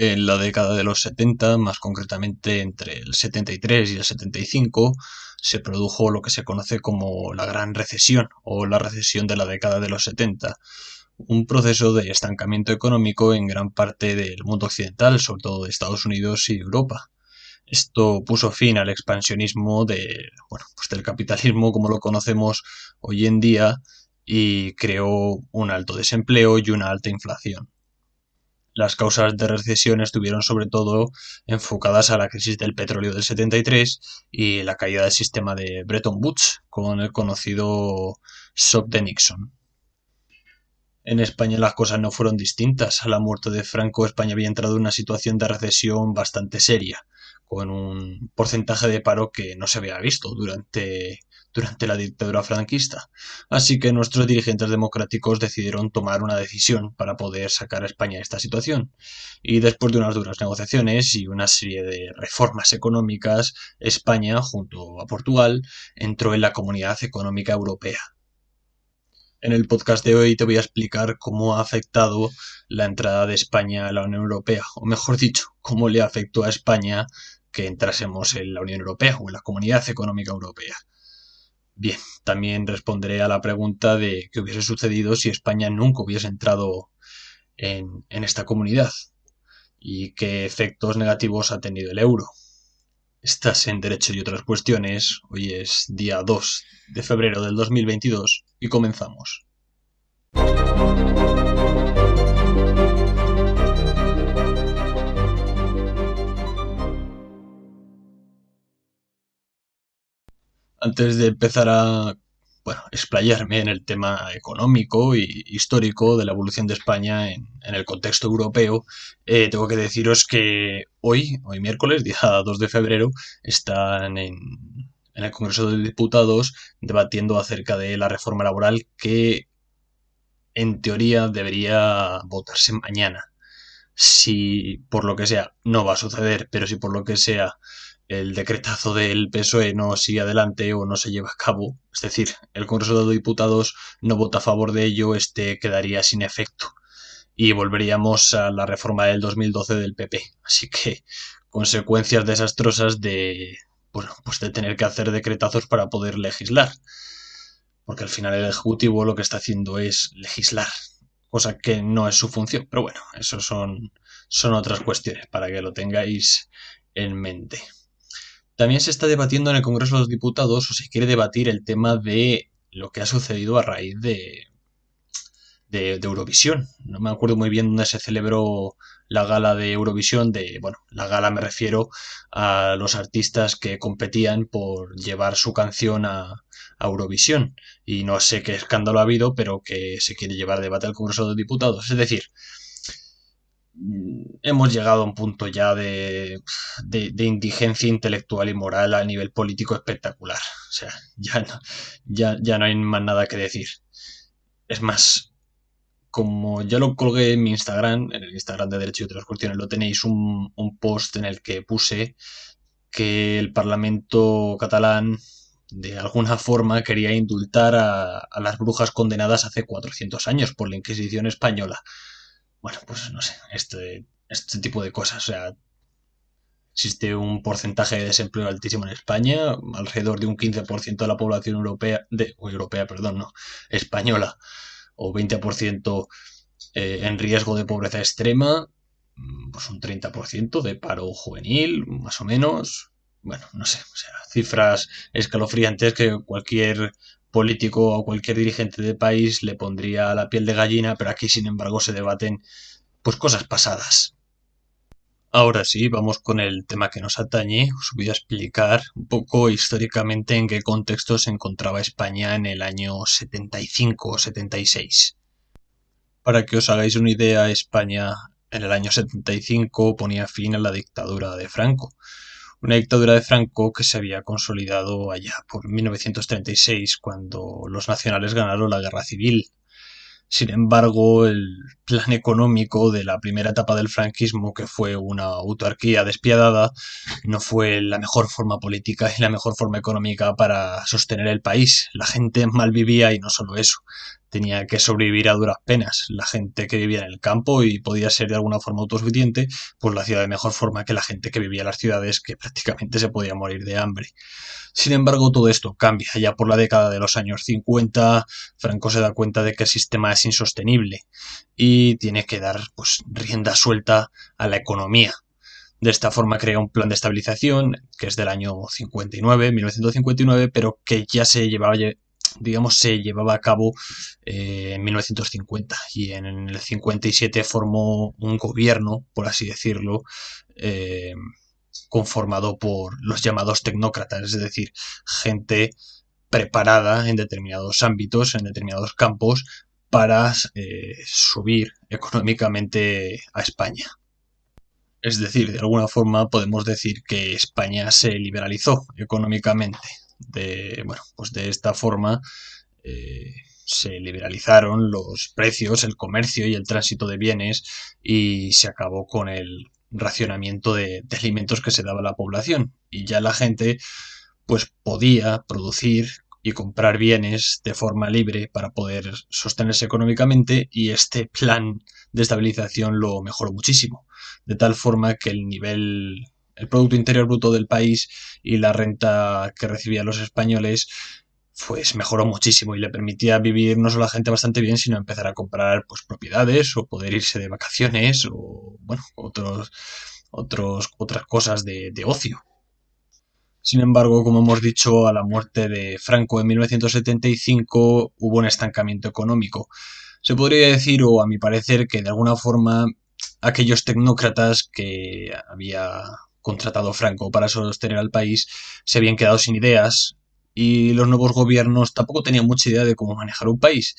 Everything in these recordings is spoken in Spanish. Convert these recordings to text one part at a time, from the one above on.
En la década de los 70, más concretamente entre el 73 y el 75, se produjo lo que se conoce como la Gran Recesión o la recesión de la década de los 70, un proceso de estancamiento económico en gran parte del mundo occidental, sobre todo de Estados Unidos y Europa. Esto puso fin al expansionismo pues del capitalismo como lo conocemos hoy en día y creó un alto desempleo y una alta inflación. Las causas de recesión estuvieron sobre todo enfocadas a la crisis del petróleo del 73 y la caída del sistema de Bretton Woods con el conocido shock de Nixon. En España las cosas no fueron distintas. A la muerte de Franco, España había entrado en una situación de recesión bastante seria con un porcentaje de paro que no se había visto durante, durante la dictadura franquista. Así que nuestros dirigentes democráticos decidieron tomar una decisión para poder sacar a España de esta situación. Y después de unas duras negociaciones y una serie de reformas económicas, España, junto a Portugal, entró en la Comunidad Económica Europea. En el podcast de hoy te voy a explicar cómo ha afectado la entrada de España a la Unión Europea, o mejor dicho, cómo le afectó a España que entrásemos en la Unión Europea o en la Comunidad Económica Europea. Bien, también responderé a la pregunta de qué hubiese sucedido si España nunca hubiese entrado en, en esta comunidad y qué efectos negativos ha tenido el euro. Estás en Derecho y otras cuestiones. Hoy es día 2 de febrero del 2022 y comenzamos. Antes de empezar a bueno, explayarme en el tema económico y histórico de la evolución de España en, el contexto europeo, eh, tengo que deciros que hoy, hoy miércoles, día 2 de febrero, están en, en el Congreso de Diputados debatiendo acerca de la reforma laboral que en teoría debería votarse mañana. Si por lo que sea no va a suceder, pero si por lo que sea el decretazo del PSOE no sigue adelante o no se lleva a cabo, es decir, el Congreso de Diputados no vota a favor de ello, este quedaría sin efecto y volveríamos a la reforma del 2012 del PP. Así que consecuencias desastrosas de, bueno, pues de tener que hacer decretazos para poder legislar. Porque al final el Ejecutivo lo que está haciendo es legislar, cosa que no es su función. Pero bueno, eso son, son otras cuestiones para que lo tengáis en mente. También se está debatiendo en el Congreso de los Diputados, o se quiere debatir el tema de lo que ha sucedido a raíz de, de, Eurovisión. No me acuerdo muy bien dónde se celebró la gala de Eurovisión. De, bueno, la gala me refiero a los artistas que competían por llevar su canción a, a Eurovisión. Y no sé qué escándalo ha habido, pero que se quiere llevar debate al Congreso de Diputados. Es decir, hemos llegado a un punto ya de, de, indigencia intelectual y moral a nivel político espectacular. O sea, ya no, ya, ya no hay más nada que decir. Es más, como ya lo colgué en mi Instagram, en el Instagram de Derecho y otras cuestiones, lo tenéis un, un post en el que puse que el Parlamento catalán de alguna forma quería indultar a, a las brujas condenadas hace 400 años por la Inquisición española. Bueno, pues no sé, este, este tipo de cosas. O sea, existe un porcentaje de desempleo altísimo en España, alrededor de un 15% de la población europea, de, europea, perdón, no, española, o 20% eh, en riesgo de pobreza extrema, mm, pues un 30% de paro juvenil, más o menos. Bueno, no sé, o sea, cifras escalofriantes que cualquier político o cualquier dirigente de país le pondría la piel de gallina, pero aquí sin embargo se debaten pues cosas pasadas. Ahora sí, vamos con el tema que nos atañe. Os voy a explicar un poco históricamente en qué contexto se encontraba España en el año 75 o 76. Para que os hagáis una idea, España en el año 75 ponía fin a la dictadura de Franco una dictadura de Franco que se había consolidado allá por 1936 cuando los nacionales ganaron la guerra civil. Sin embargo, el plan económico de la primera etapa del franquismo, que fue una autarquía despiadada, no fue la mejor forma política y la mejor forma económica para sostener el país. La gente mal vivía y no solo eso, tenía que sobrevivir a duras penas. La gente que vivía en el campo y podía ser de alguna forma autosuficiente, pues lo hacía de mejor forma que la gente que vivía en las ciudades, que prácticamente se podía morir de hambre. Sin embargo, todo esto cambia. Ya por la década de los años 50, Franco se da cuenta de que el sistema es insostenible y tiene que dar pues, rienda suelta a la economía. De esta forma crea un plan de estabilización que es del año 59, 1959, pero que ya se llevaba digamos, se llevaba a cabo eh, en 1950 y en el 57 formó un gobierno, por así decirlo, eh, conformado por los llamados tecnócratas, es decir, gente preparada en determinados ámbitos, en determinados campos, para eh, subir económicamente a España. Es decir, de alguna forma podemos decir que España se liberalizó económicamente. De, bueno, pues de esta forma eh, se liberalizaron los precios, el comercio y el tránsito de bienes y se acabó con el racionamiento de, de alimentos que se daba a la población. Y ya la gente pues podía producir y comprar bienes de forma libre para poder sostenerse económicamente y este plan de estabilización lo mejoró muchísimo, de tal forma que el nivel, el Producto Interior Bruto del país y la renta que recibían los españoles pues mejoró muchísimo y le permitía vivir no solo a gente bastante bien, sino empezar a comprar pues propiedades o poder irse de vacaciones o bueno, otros, otros, otras cosas de, de ocio. Sin embargo, como hemos dicho, a la muerte de Franco en 1975 hubo un estancamiento económico. Se podría decir, o a mi parecer, que de alguna forma aquellos tecnócratas que había contratado Franco para sostener al país se habían quedado sin ideas y los nuevos gobiernos tampoco tenían mucha idea de cómo manejar un país.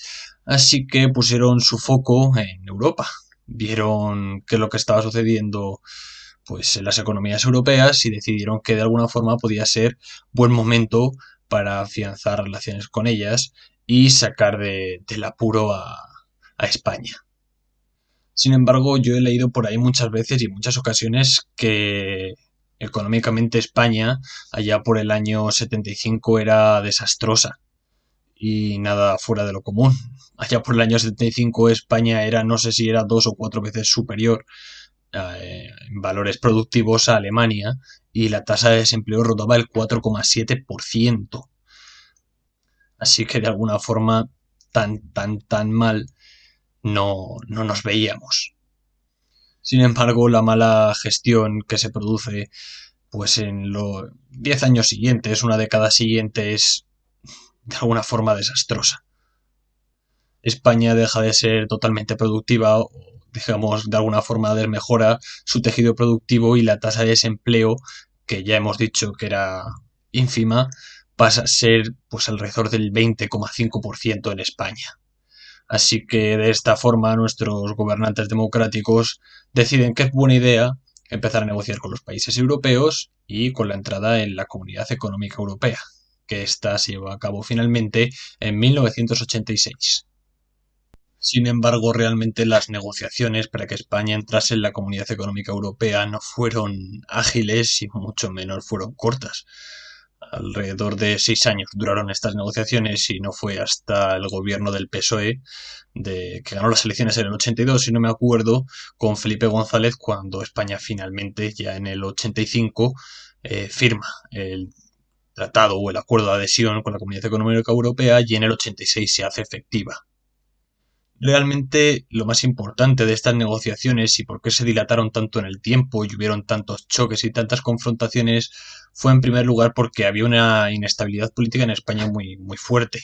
Así que pusieron su foco en Europa. Vieron qué es lo que estaba sucediendo pues en las economías europeas y decidieron que de alguna forma podía ser buen momento para afianzar relaciones con ellas y sacar de, del apuro a, a España. Sin embargo, yo he leído por ahí muchas veces y en muchas ocasiones que económicamente España, allá por el año 75, era desastrosa y nada fuera de lo común. Allá por el año 75 España era, no sé si era dos o cuatro veces superior eh, en valores productivos a Alemania y la tasa de desempleo rotaba el 4,7%. Así que de alguna forma tan, tan, tan mal no, no nos veíamos. Sin embargo, la mala gestión que se produce pues en los 10 años siguientes, una década siguiente, es de alguna forma desastrosa. España deja de ser totalmente productiva digamos, de alguna forma desmejora su tejido productivo y la tasa de desempleo, que ya hemos dicho que era ínfima, pasa a ser pues alrededor del 20,5% en España. Así que de esta forma nuestros gobernantes democráticos deciden que es buena idea empezar a negociar con los países europeos y con la entrada en la Comunidad Económica Europea, que ésta se llevó a cabo finalmente en 1986. Sin embargo, realmente las negociaciones para que España entrase en la Comunidad Económica Europea no fueron ágiles y mucho menos fueron cortas. Alrededor de seis años duraron estas negociaciones y no fue hasta el gobierno del PSOE, de, que ganó las elecciones en el 82, si no me acuerdo, con Felipe González, cuando España finalmente, ya en el 85, eh, firma el tratado o el acuerdo de adhesión con la Comunidad Económica Europea y en el 86 se hace efectiva. Realmente lo más importante de estas negociaciones y por qué se dilataron tanto en el tiempo y hubieron tantos choques y tantas confrontaciones fue en primer lugar porque había una inestabilidad política en España muy, muy fuerte.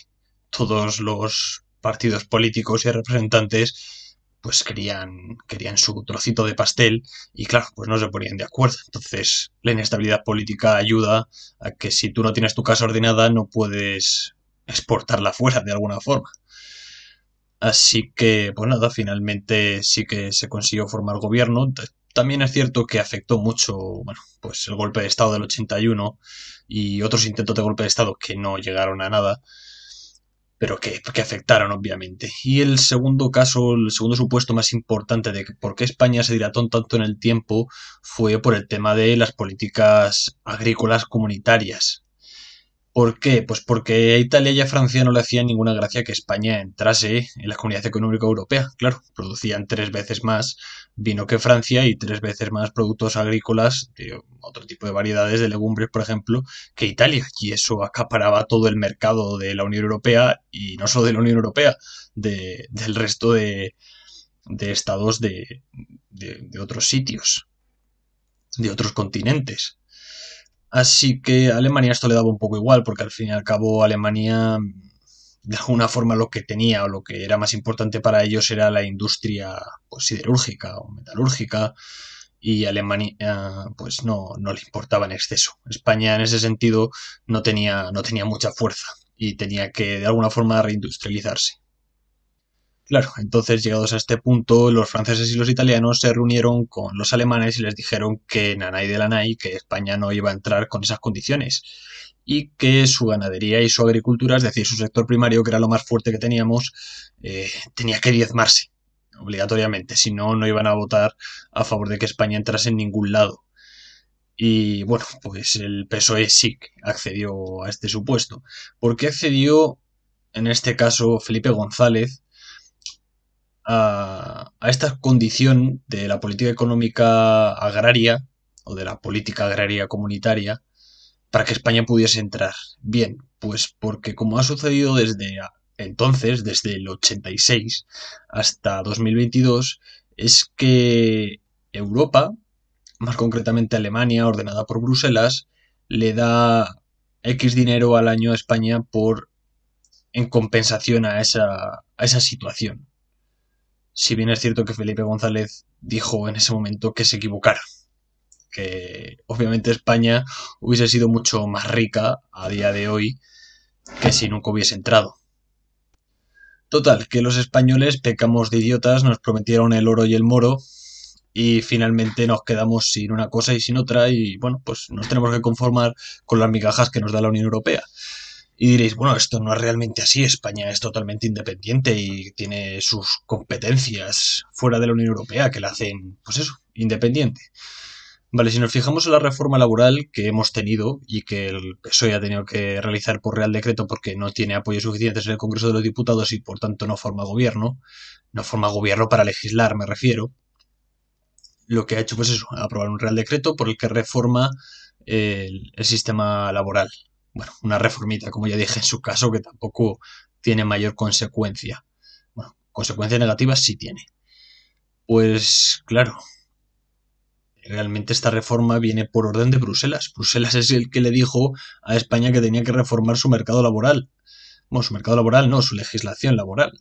Todos los partidos políticos y representantes pues querían, querían su trocito de pastel y claro, pues no se ponían de acuerdo. Entonces la inestabilidad política ayuda a que si tú no tienes tu casa ordenada no puedes exportarla fuera de alguna forma. Así que, pues nada, finalmente sí que se consiguió formar gobierno. También es cierto que afectó mucho, bueno, pues el golpe de Estado del 81 y otros intentos de golpe de Estado que no llegaron a nada, pero que, que afectaron, obviamente. Y el segundo caso, el segundo supuesto más importante de por qué España se dilató tanto en el tiempo fue por el tema de las políticas agrícolas comunitarias. ¿Por qué? Pues porque a Italia y a Francia no le hacía ninguna gracia que España entrase en la Comunidad Económica Europea. Claro, producían tres veces más vino que Francia y tres veces más productos agrícolas, de otro tipo de variedades de legumbres, por ejemplo, que Italia. Y eso acaparaba todo el mercado de la Unión Europea y no solo de la Unión Europea, del resto de, estados de otros sitios, de otros continentes. Así que a Alemania esto le daba un poco igual, porque al fin y al cabo Alemania, de alguna forma, lo que tenía o lo que era más importante para ellos era la industria pues, siderúrgica o metalúrgica, y Alemania pues no, no le importaba en exceso. España en ese sentido no tenía, no tenía mucha fuerza y tenía que de alguna forma reindustrializarse. Claro, entonces llegados a este punto, los franceses y los italianos se reunieron con los alemanes y les dijeron que nanay de la nay, que España no iba a entrar con esas condiciones y que su ganadería y su agricultura, es decir, su sector primario, que era lo más fuerte que teníamos, eh, tenía que diezmarse obligatoriamente, si no, no iban a votar a favor de que España entrase en ningún lado. Y bueno, pues el PSOE sí accedió a este supuesto. ¿Por qué accedió, en este caso, Felipe González? A, esta condición de la política económica agraria o de la política agraria comunitaria para que España pudiese entrar. Bien, pues porque como ha sucedido desde entonces, desde el 86 hasta 2022, es que Europa, más concretamente Alemania, ordenada por Bruselas, le da X dinero al año a España por en compensación a esa, a esa situación si bien es cierto que Felipe González dijo en ese momento que se equivocara, que obviamente España hubiese sido mucho más rica a día de hoy que si nunca hubiese entrado. Total, que los españoles pecamos de idiotas, nos prometieron el oro y el moro y finalmente nos quedamos sin una cosa y sin otra y bueno, pues nos tenemos que conformar con las migajas que nos da la Unión Europea. Y diréis, bueno, esto no es realmente así, España es totalmente independiente y tiene sus competencias fuera de la Unión Europea que la hacen, pues eso, independiente. Vale, si nos fijamos en la reforma laboral que hemos tenido y que el PSOE ha tenido que realizar por Real Decreto porque no tiene apoyos suficientes en el Congreso de los Diputados y por tanto no forma gobierno, no forma gobierno para legislar, me refiero, lo que ha hecho pues eso, aprobar un Real Decreto por el que reforma el sistema laboral bueno, una reformita, como ya dije en su caso, que tampoco tiene mayor consecuencia. Bueno, consecuencias negativas sí tiene. Pues claro, realmente esta reforma viene por orden de Bruselas. Bruselas es el que le dijo a España que tenía que reformar su mercado laboral. Bueno, su mercado laboral no, su legislación laboral.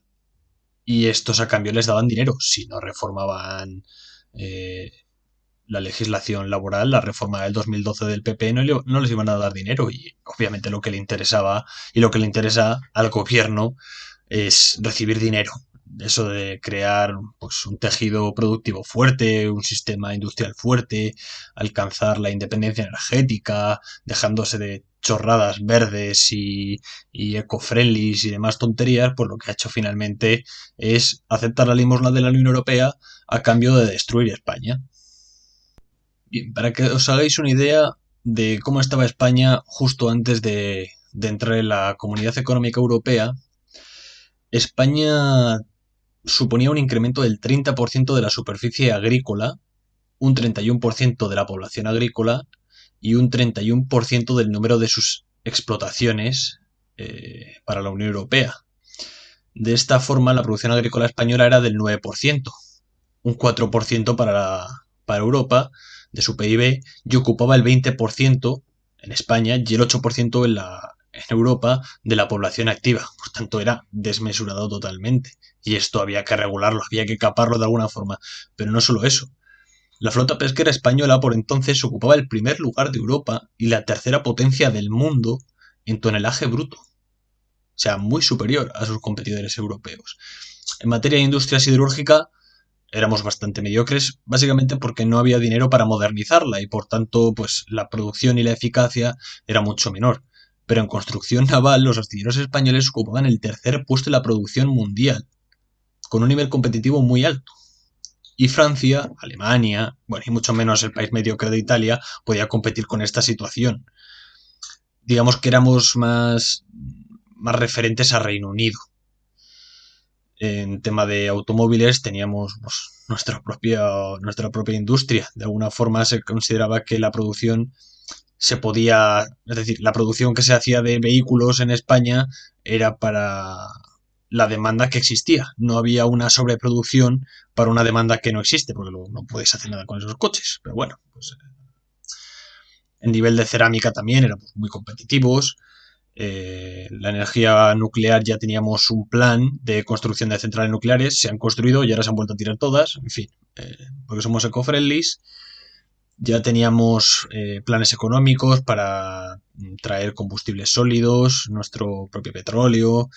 Y estos a cambio les daban dinero si no reformaban eh, la legislación laboral, la reforma del 2012 del PP, no, no, les iban a dar dinero y obviamente lo que le interesaba y lo que le interesa al gobierno es recibir dinero. Eso de crear pues, un tejido productivo fuerte, un sistema industrial fuerte, alcanzar la independencia energética, dejándose de chorradas verdes y, y eco-friendly y demás tonterías, pues lo que ha hecho finalmente es aceptar la limosna de la Unión Europea a cambio de destruir España para que os hagáis una idea de cómo estaba España justo antes de, entrar en la Comunidad Económica Europea, España suponía un incremento del 30% de la superficie agrícola, un 31% de la población agrícola y un 31% del número de sus explotaciones eh, para la Unión Europea. De esta forma, la producción agrícola española era del 9%, un 4% para, para Europa de su PIB y ocupaba el 20% en España y el 8% en, la, en Europa de la población activa. Por tanto, era desmesurado totalmente. Y esto había que regularlo, había que caparlo de alguna forma. Pero no solo eso. La flota pesquera española por entonces ocupaba el primer lugar de Europa y la tercera potencia del mundo en tonelaje bruto. O sea, muy superior a sus competidores europeos. En materia de industria siderúrgica, éramos bastante mediocres, básicamente porque no había dinero para modernizarla y por tanto, pues la producción y la eficacia era mucho menor. Pero en construcción naval, los astilleros españoles ocupaban el tercer puesto de la producción mundial, con un nivel competitivo muy alto. Y Francia, Alemania, bueno, y mucho menos el país mediocre de Italia, podía competir con esta situación. digamos que éramos más, más referentes a Reino Unido. En tema de automóviles teníamos pues, nuestra, propia, nuestra propia industria. De alguna forma se consideraba que la producción se podía, es decir, la producción que se hacía de vehículos en España era para la demanda que existía. No había una sobreproducción para una demanda que no existe, porque luego no puedes hacer nada con esos coches. Pero bueno, pues en nivel de cerámica también éramos muy competitivos. Eh, la energía nuclear ya teníamos un plan de construcción de centrales nucleares, se han construido y ahora se han vuelto a tirar todas, en fin, eh, porque somos eco-friendly. Ya teníamos eh, planes económicos para traer combustibles sólidos, nuestro propio petróleo,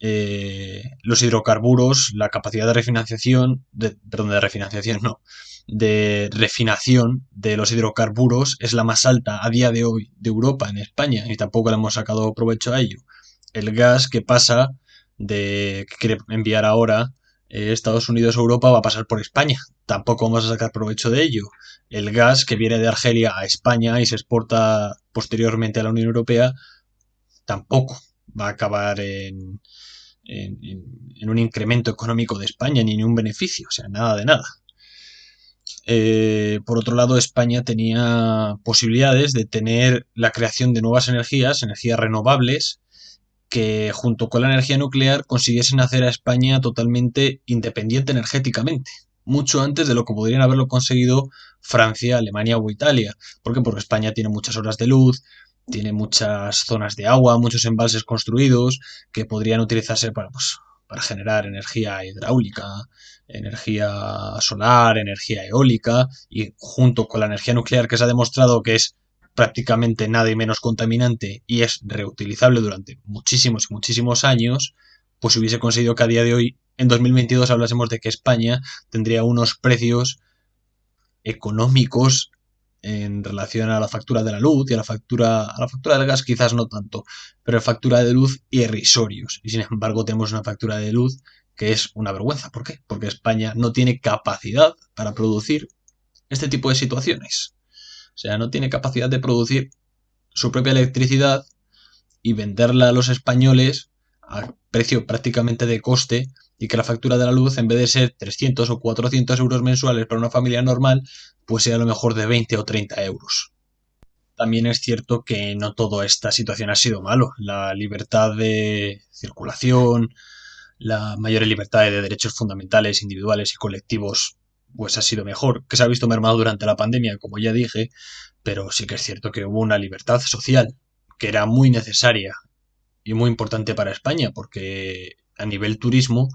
los hidrocarburos, la capacidad de refinanciación, perdón, de refinanciación no, de refinación de los hidrocarburos es la más alta a día de hoy de Europa en España y tampoco le hemos sacado provecho a ello. El gas que pasa de que quiere enviar ahora eh, Estados Unidos a Europa va a pasar por España. Tampoco vamos a sacar provecho de ello. El gas que viene de Argelia a España y se exporta posteriormente a la Unión Europea tampoco va a acabar en, en, en un incremento económico de España ni en un beneficio. O sea, nada de nada. Eh, por otro lado, España tenía posibilidades de tener la creación de nuevas energías, energías renovables, que junto con la energía nuclear consiguiesen hacer a España totalmente independiente energéticamente, mucho antes de lo que podrían haberlo conseguido Francia, Alemania o Italia. ¿Por qué? Porque España tiene muchas horas de luz, tiene muchas zonas de agua, muchos embalses construidos que podrían utilizarse para, pues, para generar energía hidráulica, energía solar, energía eólica y junto con la energía nuclear que se ha demostrado que es prácticamente nada y menos contaminante y es reutilizable durante muchísimos y muchísimos años, pues hubiese conseguido que a día de hoy, en 2022, hablásemos de que España tendría unos precios económicos en relación a la factura de la luz y a la factura, a la factura del gas quizás no tanto, pero factura de luz irrisorios. Y sin embargo tenemos una factura de luz que es una vergüenza. ¿Por qué? Porque España no tiene capacidad para producir este tipo de situaciones. O sea, no tiene capacidad de producir su propia electricidad y venderla a los españoles a precio prácticamente de coste y que la factura de la luz, en vez de ser 300 o 400 euros mensuales para una familia normal, pues sea a lo mejor de 20 o 30 euros. También es cierto que no toda esta situación ha sido malo. La libertad de circulación, la mayor libertad de derechos fundamentales, individuales y colectivos, pues ha sido mejor, que se ha visto mermado durante la pandemia, como ya dije, pero sí que es cierto que hubo una libertad social que era muy necesaria y muy importante para España, porque a nivel turismo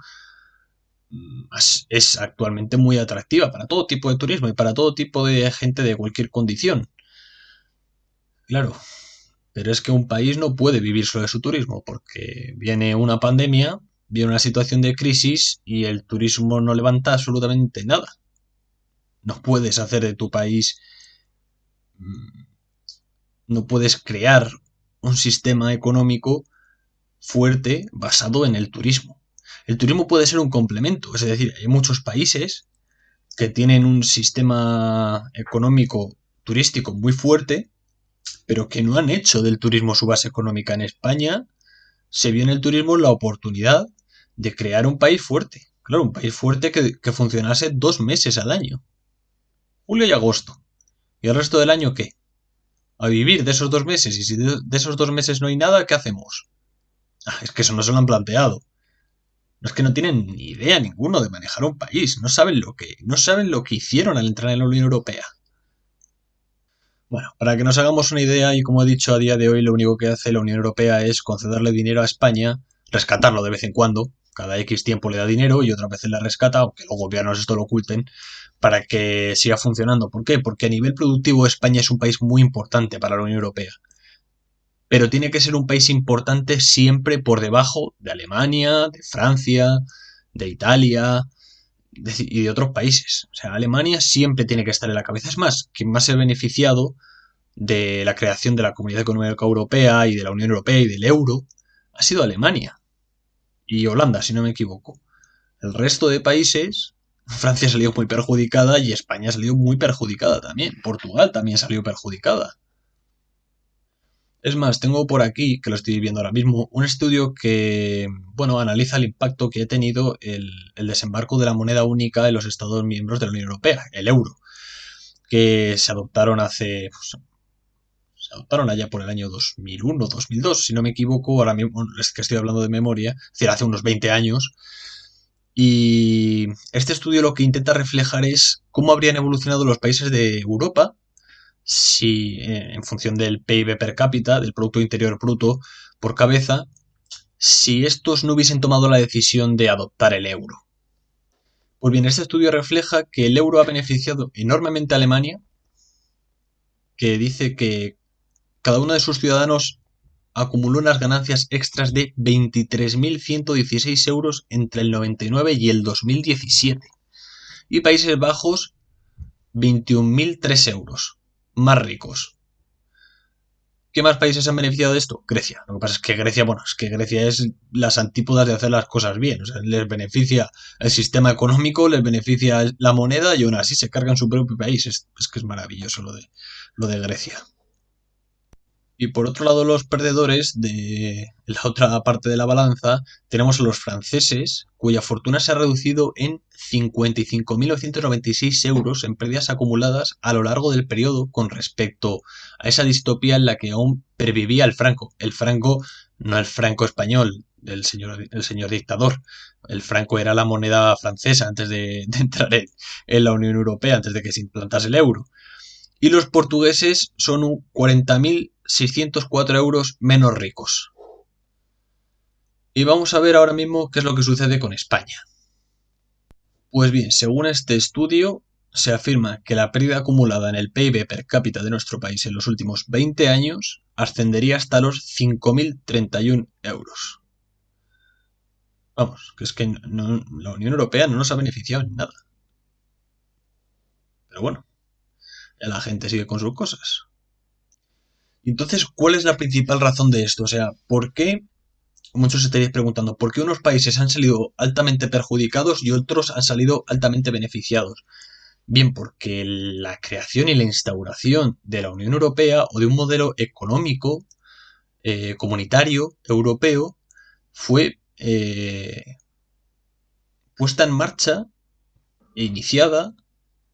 es actualmente muy atractiva para todo tipo de turismo y para todo tipo de gente de cualquier condición. Claro, pero es que un país no puede vivir solo de su turismo, porque viene una pandemia, viene una situación de crisis y el turismo no levanta absolutamente nada. No puedes hacer de tu país... Mm, no puedes crear un sistema económico fuerte basado en el turismo. El turismo puede ser un complemento, es decir, hay muchos países que tienen un sistema económico turístico muy fuerte, pero que no han hecho del turismo su base económica. En España se vio en el turismo la oportunidad de crear un país fuerte. Claro, un país fuerte que, funcionase dos meses al año. Julio y agosto. ¿Y el resto del año qué? A vivir de esos dos meses. Y si de esos dos meses no hay nada, ¿qué hacemos? Ah, es que eso no se lo han planteado. No es que no tienen ni idea ninguno de manejar un país. No saben lo que, no saben lo que hicieron al entrar en la Unión Europea. Bueno, para que nos hagamos una idea, y como he dicho a día de hoy, lo único que hace la Unión Europea es concederle dinero a España, rescatarlo de vez en cuando, cada X tiempo le da dinero y otras veces le rescata, aunque los gobiernos esto lo oculten, para que siga funcionando. ¿Por qué? Porque a nivel productivo España es un país muy importante para la Unión Europea pero tiene que ser un país importante siempre por debajo de Alemania, de Francia, de Italia y de otros países. O sea, Alemania siempre tiene que estar en la cabeza. Es más, quien más se ha beneficiado de la creación de la Comunidad Económica Europea y de la Unión Europea y del euro ha sido Alemania y Holanda, si no me equivoco. El resto de países, Francia salió muy perjudicada y España salió muy perjudicada también. Portugal también salió perjudicada. Es más, tengo por aquí, que lo estoy viendo ahora mismo, un estudio que, bueno, analiza el impacto que ha tenido el, desembarco de la moneda única en los Estados miembros de la Unión Europea, el euro, que se adoptaron hace, pues, se adoptaron allá por el año 2001, 2002, si no me equivoco, ahora mismo es que estoy hablando de memoria, es decir, hace unos 20 años. Y este estudio lo que intenta reflejar es cómo habrían evolucionado los países de Europa si eh, en función del PIB per cápita, del Producto Interior Bruto por cabeza, si estos no hubiesen tomado la decisión de adoptar el euro. Pues bien, este estudio refleja que el euro ha beneficiado enormemente a Alemania, que dice que cada uno de sus ciudadanos acumuló unas ganancias extras de 23.116 euros entre el 99 y el 2017. Y Países Bajos, 21.003 euros más ricos. ¿Qué más países han beneficiado de esto? Grecia. Lo que pasa es que Grecia, bueno, es que Grecia es las antípodas de hacer las cosas bien. O sea, les beneficia el sistema económico, les beneficia la moneda y aún así se cargan su propio país. Es, es que es maravilloso lo de, lo de Grecia. Y por otro lado, los perdedores de la otra parte de la balanza, tenemos a los franceses, cuya fortuna se ha reducido en 55.996 euros en pérdidas acumuladas a lo largo del periodo con respecto a esa distopía en la que aún pervivía el franco. El franco, no el franco español, el señor, el señor dictador. El franco era la moneda francesa antes de, entrar en la Unión Europea, antes de que se implantase el euro y los portugueses son 40.604 euros menos ricos. Y vamos a ver ahora mismo qué es lo que sucede con España. Pues bien, según este estudio, se afirma que la pérdida acumulada en el PIB per cápita de nuestro país en los últimos 20 años ascendería hasta los 5.031 euros. Vamos, que es que la Unión Europea no nos ha beneficiado en nada. Pero bueno, la gente sigue con sus cosas. Entonces, ¿cuál es la principal razón de esto? O sea, ¿por qué? Muchos estaréis preguntando, ¿por qué unos países han salido altamente perjudicados y otros han salido altamente beneficiados? Bien, porque la creación y la instauración de la Unión Europea o de un modelo económico eh, comunitario europeo fue eh, puesta en marcha e iniciada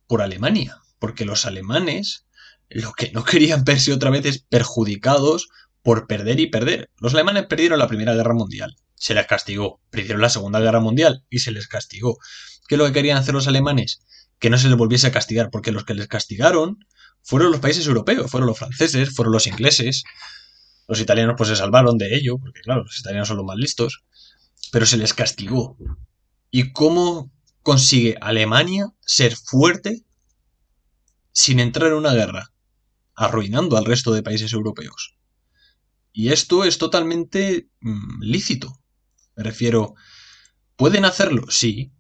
por Alemania porque los alemanes lo que no querían verse otra vez es perjudicados por perder y perder. Los alemanes perdieron la Primera Guerra Mundial, se les castigó. Perdieron la Segunda Guerra Mundial y se les castigó. ¿Qué es lo que querían hacer los alemanes? Que no se les volviese a castigar, porque los que les castigaron fueron los países europeos, fueron los franceses, fueron los ingleses. Los italianos pues se salvaron de ello, porque claro, los italianos son los más listos. Pero se les castigó. ¿Y cómo consigue Alemania ser fuerte sin entrar en una guerra, arruinando al resto de países europeos. Y esto es totalmente mm, lícito. Me refiero, ¿pueden hacerlo? Sí,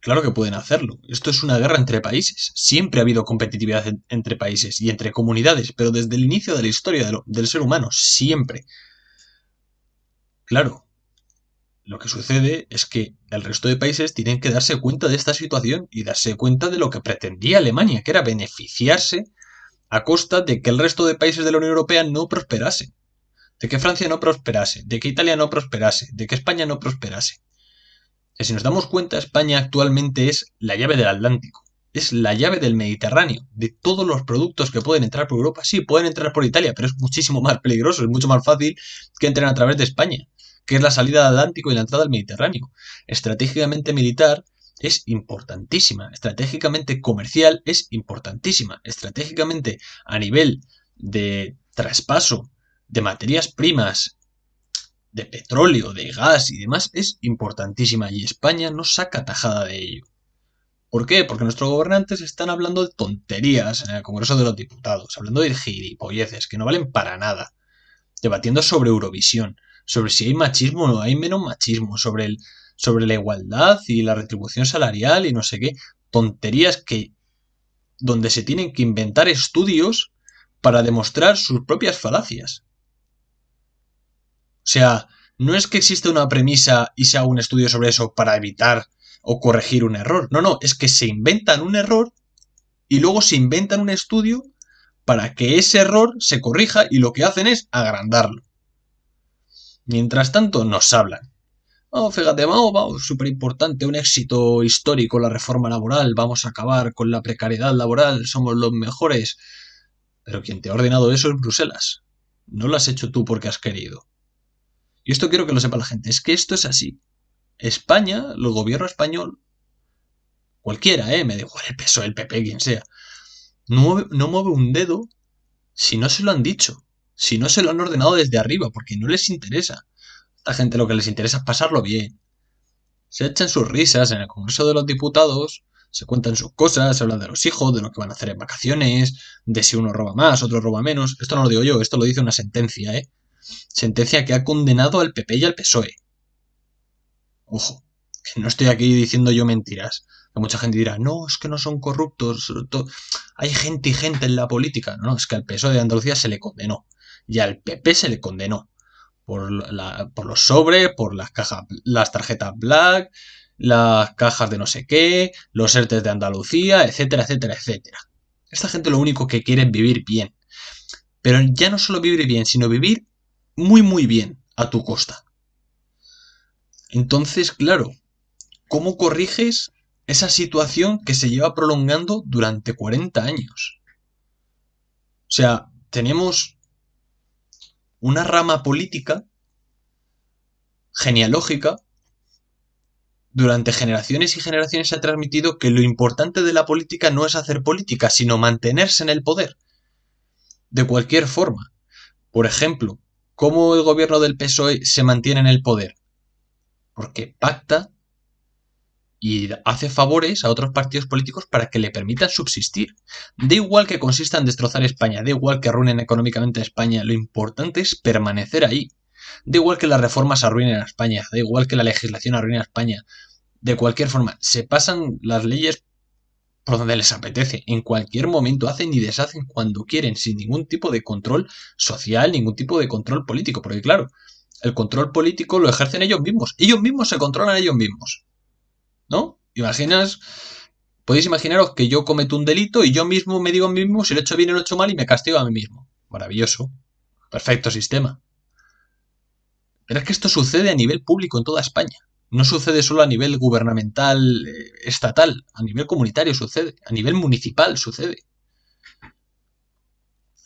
claro que pueden hacerlo. Esto es una guerra entre países. Siempre ha habido competitividad entre países y entre comunidades, pero desde el inicio de la historia del ser humano, siempre. Claro, lo que sucede es que el resto de países tienen que darse cuenta de esta situación y darse cuenta de lo que pretendía Alemania, que era beneficiarse a costa de que el resto de países de la Unión Europea no prosperasen, de que Francia no prosperase, de que Italia no prosperase, de que España no prosperase. Si nos damos cuenta, España actualmente es la llave del Atlántico, es la llave del Mediterráneo, de todos los productos que pueden entrar por Europa. Sí, pueden entrar por Italia, pero es muchísimo más peligroso, es mucho más fácil que entren a través de España que es la salida al Atlántico y la entrada al Mediterráneo. Estratégicamente militar es importantísima, estratégicamente comercial es importantísima, estratégicamente a nivel de traspaso de materias primas, de petróleo, de gas y demás es importantísima y España no saca tajada de ello. ¿Por qué? Porque nuestros gobernantes están hablando de tonterías en el Congreso de los Diputados, hablando de gilipolleces que no valen para nada, debatiendo sobre Eurovisión, sobre si hay machismo o no hay menos machismo, sobre, el, sobre la igualdad y la retribución salarial y no sé qué. Tonterías que donde se tienen que inventar estudios para demostrar sus propias falacias. O sea, no es que exista una premisa y se haga un estudio sobre eso para evitar o corregir un error. No, no, es que se inventan un error y luego se inventan un estudio para que ese error se corrija y lo que hacen es agrandarlo. Mientras tanto, nos hablan. Oh, fíjate, vamos, vamos, súper importante, un éxito histórico la reforma laboral, vamos a acabar con la precariedad laboral, somos los mejores. Pero quien te ha ordenado eso es Bruselas. No lo has hecho tú porque has querido. Y esto quiero que lo sepa la gente, es que esto es así. España, el gobierno español, cualquiera, ¿eh? Me da el peso, el PP, quien sea, no mueve un dedo si no se lo han dicho, si no se lo han ordenado desde arriba, porque no les interesa la gente lo que les interesa es pasarlo bien. Se echan sus risas en el Congreso de los Diputados, se cuentan sus cosas, se hablan de los hijos, de lo que van a hacer en vacaciones, de si uno roba más, otro roba menos. Esto no lo digo yo, esto lo dice una sentencia, ¿eh? Sentencia que ha condenado al PP y al PSOE. Ojo, que no estoy aquí diciendo yo mentiras. Mucha gente dirá, no, es que no son corruptos, hay gente y gente en la política. No, no, es que al PSOE de Andalucía se le condenó. Y al PP se le condenó por, los sobres, por las cajas, las tarjetas Black, las cajas de no sé qué, los ERTES de Andalucía, etcétera, etcétera, etcétera. Esta gente lo único que quiere es vivir bien. Pero ya no solo vivir bien, sino vivir muy, muy bien a tu costa. Entonces, claro, ¿cómo corriges esa situación que se lleva prolongando durante 40 años? O sea, tenemos una rama política genealógica durante generaciones y generaciones se ha transmitido que lo importante de la política no es hacer política, sino mantenerse en el poder. De cualquier forma. Por ejemplo, ¿cómo el gobierno del PSOE se mantiene en el poder? Porque pacta y hace favores a otros partidos políticos para que le permitan subsistir. Da igual que consista en destrozar España, da igual que arruinen económicamente a España, lo importante es permanecer ahí. Da igual que las reformas arruinen a España, da igual que la legislación arruine a España. De cualquier forma, se pasan las leyes por donde les apetece. En cualquier momento hacen y deshacen cuando quieren, sin ningún tipo de control social, ningún tipo de control político. Porque claro, el control político lo ejercen ellos mismos. Ellos mismos se controlan ellos mismos. ¿No? Imaginas, podéis imaginaros que yo cometo un delito y yo mismo me digo a mí mismo si lo he hecho bien o lo he hecho mal y me castigo a mí mismo. Maravilloso. Perfecto sistema. Pero es que esto sucede a nivel público en toda España. No sucede solo a nivel gubernamental, eh, estatal, a nivel comunitario sucede, a nivel municipal sucede.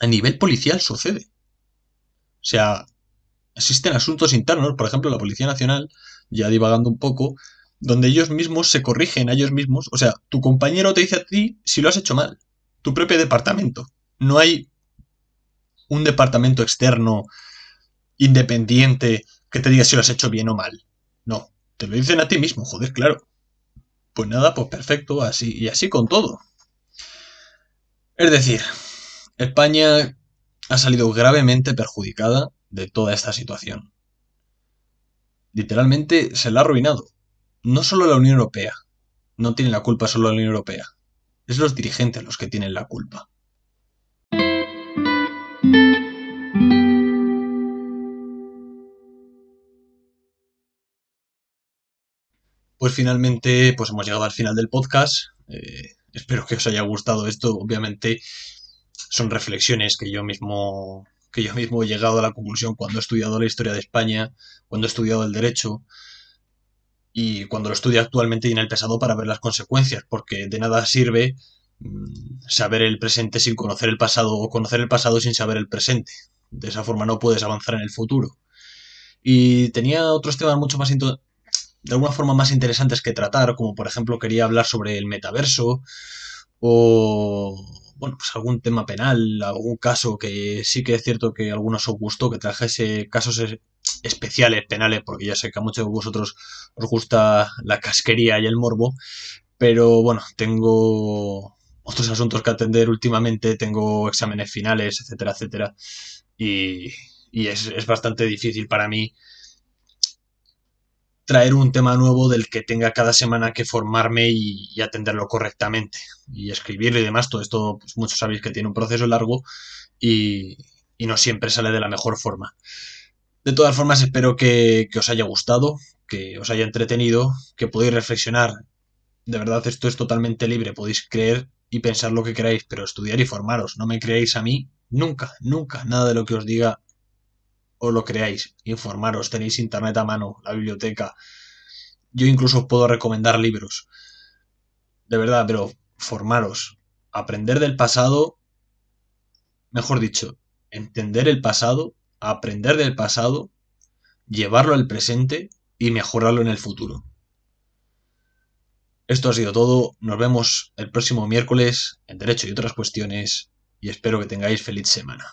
A nivel policial sucede. O sea, existen asuntos internos, por ejemplo, la Policía Nacional, ya divagando un poco, donde ellos mismos se corrigen a ellos mismos. O sea, tu compañero te dice a ti si lo has hecho mal. Tu propio departamento. No hay un departamento externo independiente que te diga si lo has hecho bien o mal. No, te lo dicen a ti mismo, joder, claro. Pues nada, pues perfecto, así y así con todo. Es decir, España ha salido gravemente perjudicada de toda esta situación. Literalmente se la ha arruinado no solo la Unión Europea, no tiene la culpa solo la Unión Europea, es los dirigentes los que tienen la culpa. Pues finalmente, pues hemos llegado al final del podcast. Eh, espero que os haya gustado esto. Obviamente son reflexiones que yo mismo que yo mismo he llegado a la conclusión cuando he estudiado la historia de España, cuando he estudiado el derecho, y cuando lo estudia actualmente tiene el pesado para ver las consecuencias, porque de nada sirve mm, saber el presente sin conocer el pasado o conocer el pasado sin saber el presente. De esa forma no puedes avanzar en el futuro. Y tenía otros temas mucho más de alguna forma más interesantes que tratar, como por ejemplo quería hablar sobre el metaverso o bueno, pues algún tema penal, algún caso que sí que es cierto que algunos os gustó que trajese casos especiales, penales, porque ya sé que a muchos de vosotros os gusta la casquería y el morbo, pero bueno, tengo otros asuntos que atender últimamente, tengo exámenes finales, etcétera, etcétera, y, es, bastante difícil para mí traer un tema nuevo del que tenga cada semana que formarme y, atenderlo correctamente y escribirlo y demás. Todo esto, pues muchos sabéis que tiene un proceso largo y, y no siempre sale de la mejor forma. De todas formas, espero que, os haya gustado, que os haya entretenido, que podáis reflexionar. De verdad, esto es totalmente libre. Podéis creer y pensar lo que queráis, pero estudiar y formaros. No me creáis a mí nunca, nunca, nada de lo que os diga o lo creáis. Informaros, tenéis internet a mano, la biblioteca. Yo incluso os puedo recomendar libros. De verdad, pero formaros. Aprender del pasado, mejor dicho, entender el pasado, aprender del pasado, llevarlo al presente y mejorarlo en el futuro. Esto ha sido todo. Nos vemos el próximo miércoles en Derecho y otras cuestiones y espero que tengáis feliz semana.